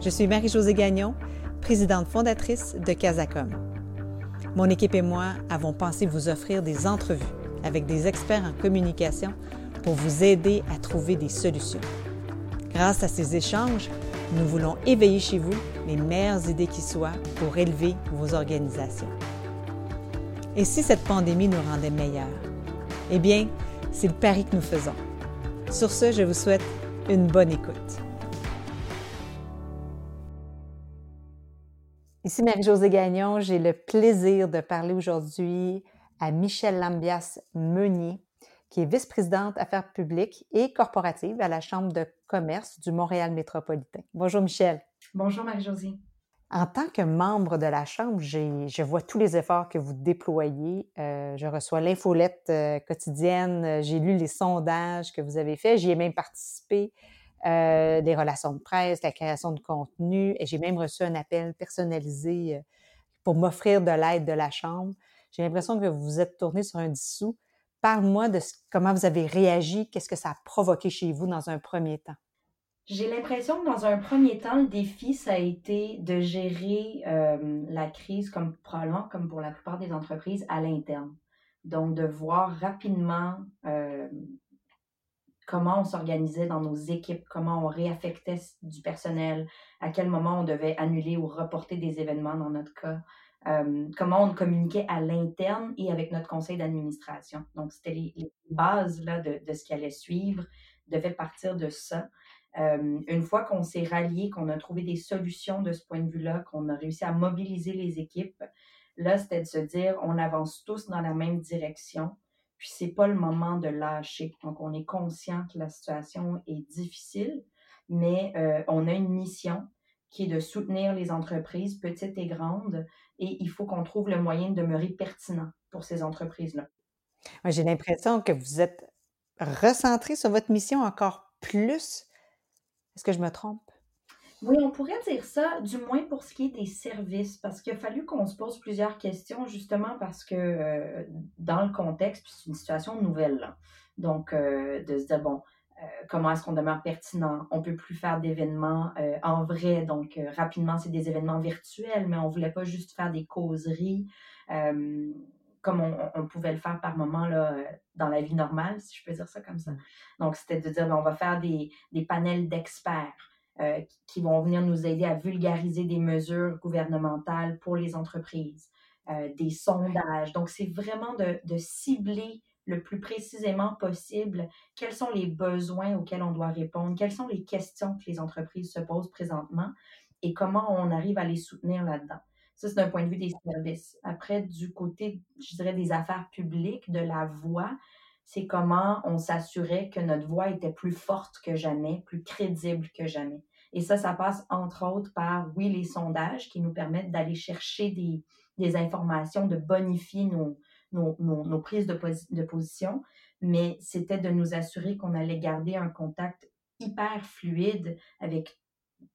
Je suis Marie-Josée Gagnon, présidente fondatrice de Casacom. Mon équipe et moi avons pensé vous offrir des entrevues avec des experts en communication pour vous aider à trouver des solutions. Grâce à ces échanges, nous voulons éveiller chez vous les meilleures idées qui soient pour élever vos organisations. Et si cette pandémie nous rendait meilleurs? Eh bien, c'est le pari que nous faisons. Sur ce, je vous souhaite une bonne écoute. Ici Marie-Josée Gagnon, j'ai le plaisir de parler aujourd'hui à Michel Lambias Meunier, qui est vice-présidente affaires publiques et corporatives à la Chambre de commerce du Montréal métropolitain. Bonjour Michel. Bonjour Marie-Josée. En tant que membre de la Chambre, je vois tous les efforts que vous déployez. Euh, je reçois l'infolette euh, quotidienne, j'ai lu les sondages que vous avez faits, j'y ai même participé, euh, les relations de presse, la création de contenu, et j'ai même reçu un appel personnalisé pour m'offrir de l'aide de la Chambre. J'ai l'impression que vous vous êtes tourné sur un dissous. Parle-moi de comment vous avez réagi, qu'est-ce que ça a provoqué chez vous dans un premier temps? J'ai l'impression que dans un premier temps, le défi, ça a été de gérer euh, la crise, comme probablement comme pour la plupart des entreprises, à l'interne. Donc, de voir rapidement euh, comment on s'organisait dans nos équipes, comment on réaffectait du personnel, à quel moment on devait annuler ou reporter des événements dans notre cas, euh, comment on communiquait à l'interne et avec notre conseil d'administration. Donc, c'était les, bases de, ce qui allait suivre, devait partir de ça. Euh, une fois qu'on s'est rallié, qu'on a trouvé des solutions de ce point de vue-là, qu'on a réussi à mobiliser les équipes, là, c'était de se dire, on avance tous dans la même direction, puis c'est pas le moment de lâcher. Donc, on est conscient que la situation est difficile, mais euh, on a une mission qui est de soutenir les entreprises, petites et grandes, et il faut qu'on trouve le moyen de demeurer pertinent pour ces entreprises-là. J'ai l'impression que vous êtes recentré sur votre mission encore plus. Est-ce que je me trompe? Oui, on pourrait dire ça, du moins pour ce qui est des services, parce qu'il a fallu qu'on se pose plusieurs questions, justement parce que euh, dans le contexte, c'est une situation nouvelle. Donc, euh, de se dire, bon, euh, comment est-ce qu'on demeure pertinent? On peut plus faire d'événements euh, en vrai, donc euh, rapidement, c'est des événements virtuels, mais on voulait pas juste faire des causeries comme on, pouvait le faire par moment là, dans la vie normale, si je peux dire ça comme ça. Donc, c'était de dire, ben, on va faire des, des panels d'experts qui vont venir nous aider à vulgariser des mesures gouvernementales pour les entreprises, des sondages. Donc, c'est vraiment de, de cibler le plus précisément possible quels sont les besoins auxquels on doit répondre, quelles sont les questions que les entreprises se posent présentement et comment on arrive à les soutenir là-dedans. Ça, c'est d'un point de vue des services. Après, du côté, je dirais, des affaires publiques, de la voix, c'est comment on s'assurait que notre voix était plus forte que jamais, plus crédible que jamais. Et ça, ça passe entre autres par, oui, les sondages qui nous permettent d'aller chercher des, des informations, de bonifier nos, nos, prises de, position, mais c'était de nous assurer qu'on allait garder un contact hyper fluide avec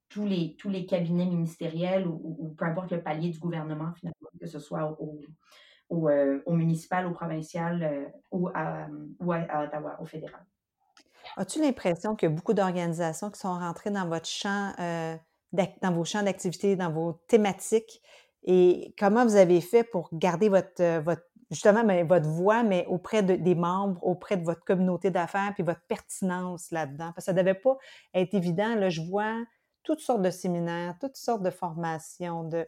tous les, tous les cabinets ministériels ou, peu importe le palier du gouvernement, finalement, que ce soit au, au, euh, municipal, au provincial euh, ou à, Ottawa, au fédéral. As-tu l'impression que beaucoup d'organisations qui sont rentrées dans votre champ, euh, dans vos champs d'activité, dans vos thématiques, et comment vous avez fait pour garder votre, votre justement mais votre voix, mais auprès des membres, auprès de votre communauté d'affaires, puis votre pertinence là-dedans? Parce que ça ne devait pas être évident. Là, je vois toutes sortes de séminaires, toutes sortes de formations, de,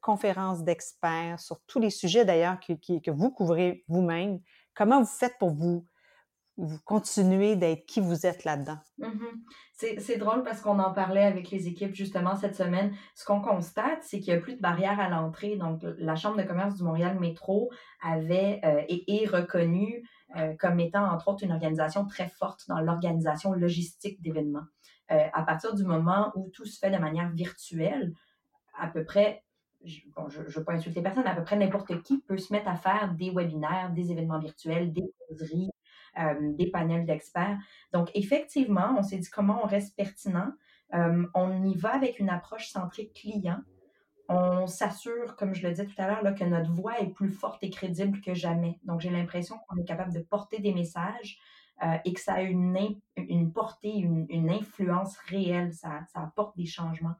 conférences d'experts sur tous les sujets d'ailleurs que vous couvrez vous-même. Comment vous faites pour vous vous continuez d'être qui vous êtes là-dedans? Mm-hmm. C'est drôle parce qu'on en parlait avec les équipes justement cette semaine. Ce qu'on constate, c'est qu'il n'y a plus de barrière à l'entrée. Donc, la Chambre de commerce du Montréal Métro avait euh, et est reconnue euh, comme étant, entre autres, une organisation très forte dans l'organisation logistique d'événements. Euh, à partir du moment où tout se fait de manière virtuelle, à peu près je ne veux pas insulter personne, à peu près n'importe qui peut se mettre à faire des webinaires, des événements virtuels, des causeries, des panels d'experts. Donc, effectivement, on s'est dit comment on reste pertinent. Euh, on y va avec une approche centrée client. On s'assure, comme je le disais tout à l'heure, que notre voix est plus forte et crédible que jamais. Donc, j'ai l'impression qu'on est capable de porter des messages et que ça a une, portée, une, influence réelle, ça, ça, apporte des changements.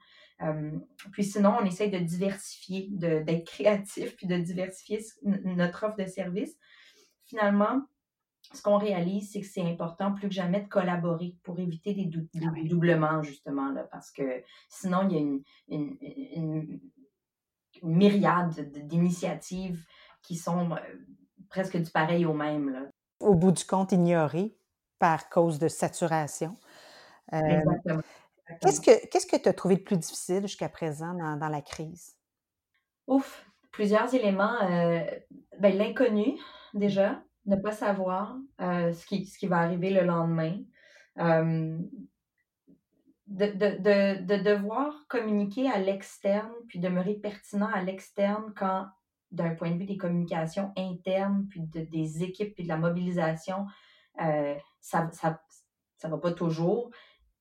puis sinon, on essaye de diversifier, d'être créatif, puis de diversifier notre offre de service. Finalement, ce qu'on réalise, c'est que c'est important plus que jamais de collaborer pour éviter des, ah doublements, justement, là, parce que sinon, il y a une, une, myriade d'initiatives qui sont euh, presque du pareil au même. Là. Au bout du compte, ignorées par cause de saturation. Euh, Exactement. Qu'est-ce que qu'est-ce que tu as trouvé de plus difficile jusqu'à présent dans, dans, la crise? Ouf, plusieurs éléments. Euh, ben, L'inconnu, déjà ne pas savoir euh, ce, qui, va arriver le lendemain. Euh, de, de, de, devoir communiquer à l'externe, puis demeurer pertinent à l'externe quand, d'un point de vue des communications internes, puis des équipes, puis de la mobilisation, euh, ça ne ça va pas toujours.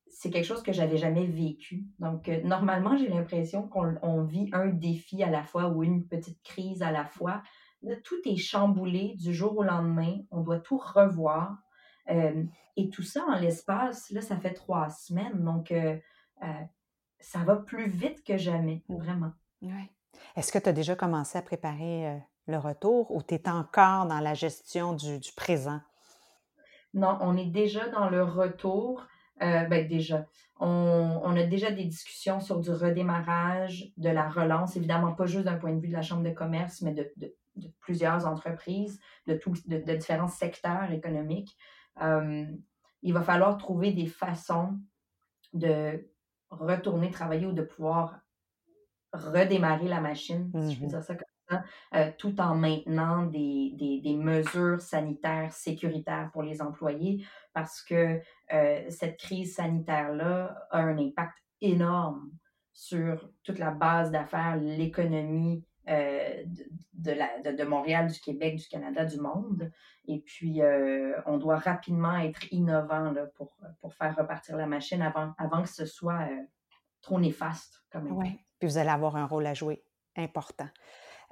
C'est quelque chose que j'avais jamais vécu. Donc, normalement, j'ai l'impression qu'on vit un défi à la fois ou une petite crise à la fois tout est chamboulé du jour au lendemain. On doit tout revoir. Euh, et tout ça en l'espace, là, ça fait trois semaines. Donc, euh, euh, ça va plus vite que jamais, vraiment. Oui. Est-ce que tu as déjà commencé à préparer le retour ou tu es encore dans la gestion du, présent? Non, on est déjà dans le retour. ben déjà, on, on, a déjà des discussions sur du redémarrage, de la relance, évidemment pas juste d'un point de vue de la Chambre de commerce, mais de, de de plusieurs entreprises, de, de, différents secteurs économiques. Euh, il va falloir trouver des façons de retourner travailler ou de pouvoir redémarrer la machine, si je peux mm-hmm. dire ça comme ça, euh, tout en maintenant des, des, mesures sanitaires sécuritaires pour les employés, parce que euh, cette crise sanitaire-là a un impact énorme sur toute la base d'affaires, l'économie euh, de, la, de, Montréal, du Québec, du Canada, du monde. Et puis, euh, on doit rapidement être innovant là, pour, pour faire repartir la machine avant, avant que ce soit euh, trop néfaste. Oui, puis vous allez avoir un rôle à jouer important.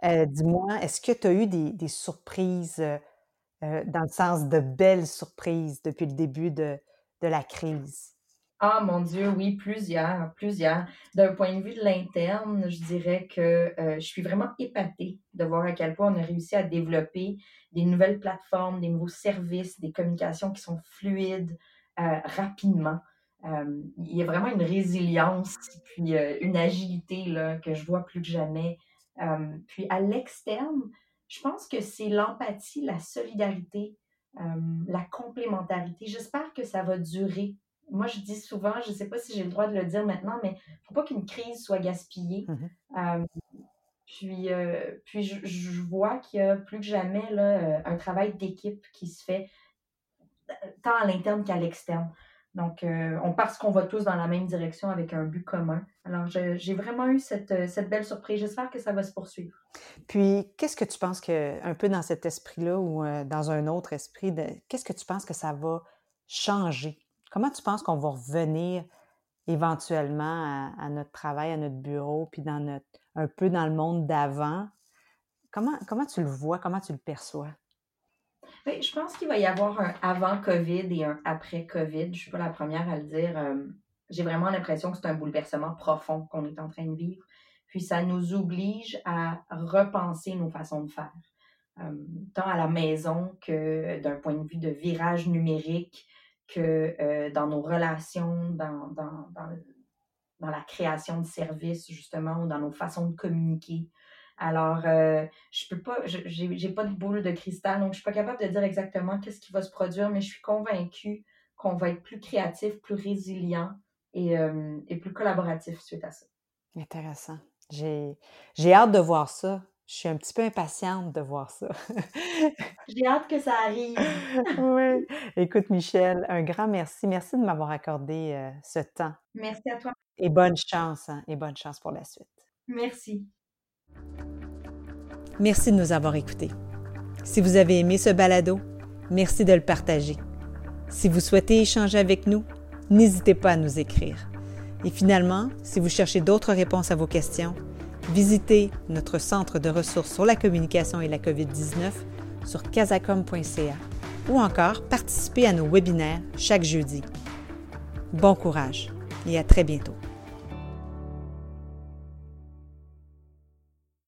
Dis-moi, est-ce que tu as eu des, des surprises, dans le sens de belles surprises depuis le début de, de la crise? Ah mon Dieu, oui, plusieurs, plusieurs. D'un point de vue de l'interne, je dirais que euh, je suis vraiment épatée de voir à quel point on a réussi à développer des nouvelles plateformes, des nouveaux services, des communications qui sont fluides euh, rapidement. Euh, il y a vraiment une résilience, puis une agilité que je vois plus que jamais. puis à l'externe, je pense que c'est l'empathie, la solidarité, la complémentarité. J'espère que ça va durer moi, je dis souvent, je ne sais pas si j'ai le droit de le dire maintenant, mais il ne faut pas qu'une crise soit gaspillée. Mmh euh, puis, euh, puis je, vois qu'il y a plus que jamais là, euh, un travail d'équipe qui se fait tant à l'interne qu'à l'externe. Donc, on parce qu'on va tous dans la même direction avec un but commun. Alors, j'ai vraiment eu cette, cette belle surprise. J'espère que ça va se poursuivre. Puis, qu'est-ce que tu penses que, un peu dans cet esprit-là ou dans un autre esprit, qu'est-ce que tu penses que ça va changer? Comment tu penses qu'on va revenir éventuellement à, notre travail, à notre bureau, puis dans notre, un peu dans le monde d'avant? Comment, comment tu le vois? Comment tu le perçois? Oui, je pense qu'il va y avoir un avant COVID et un après COVID. Je ne suis pas la première à le dire. Euh, j'ai vraiment l'impression que c'est un bouleversement profond qu'on est en train de vivre. Puis ça nous oblige à repenser nos façons de faire, euh, tant à la maison que d'un point de vue de virage numérique, que euh, dans nos relations, dans, dans, dans, la création de services, justement, ou dans nos façons de communiquer. Alors, euh, je peux pas, j'ai pas de boule de cristal, donc je suis pas capable de dire exactement qu'est-ce qui va se produire, mais je suis convaincue qu'on va être plus créatif, plus résilient et, euh, et plus collaboratif suite à ça. Intéressant. J'ai hâte de voir ça. Je suis un petit peu impatiente de voir ça. J'ai hâte que ça arrive. oui. Écoute, Michel, un grand merci. Merci de m'avoir accordé euh, ce temps. Merci à toi. Et bonne chance, hein, et bonne chance pour la suite. Merci. Merci de nous avoir écoutés. Si vous avez aimé ce balado, merci de le partager. Si vous souhaitez échanger avec nous, n'hésitez pas à nous écrire. Et finalement, si vous cherchez d'autres réponses à vos questions, Visitez notre centre de ressources sur la communication et la COVID-19 sur casacom.ca ou encore participer à nos webinaires chaque jeudi. Bon courage et à très bientôt.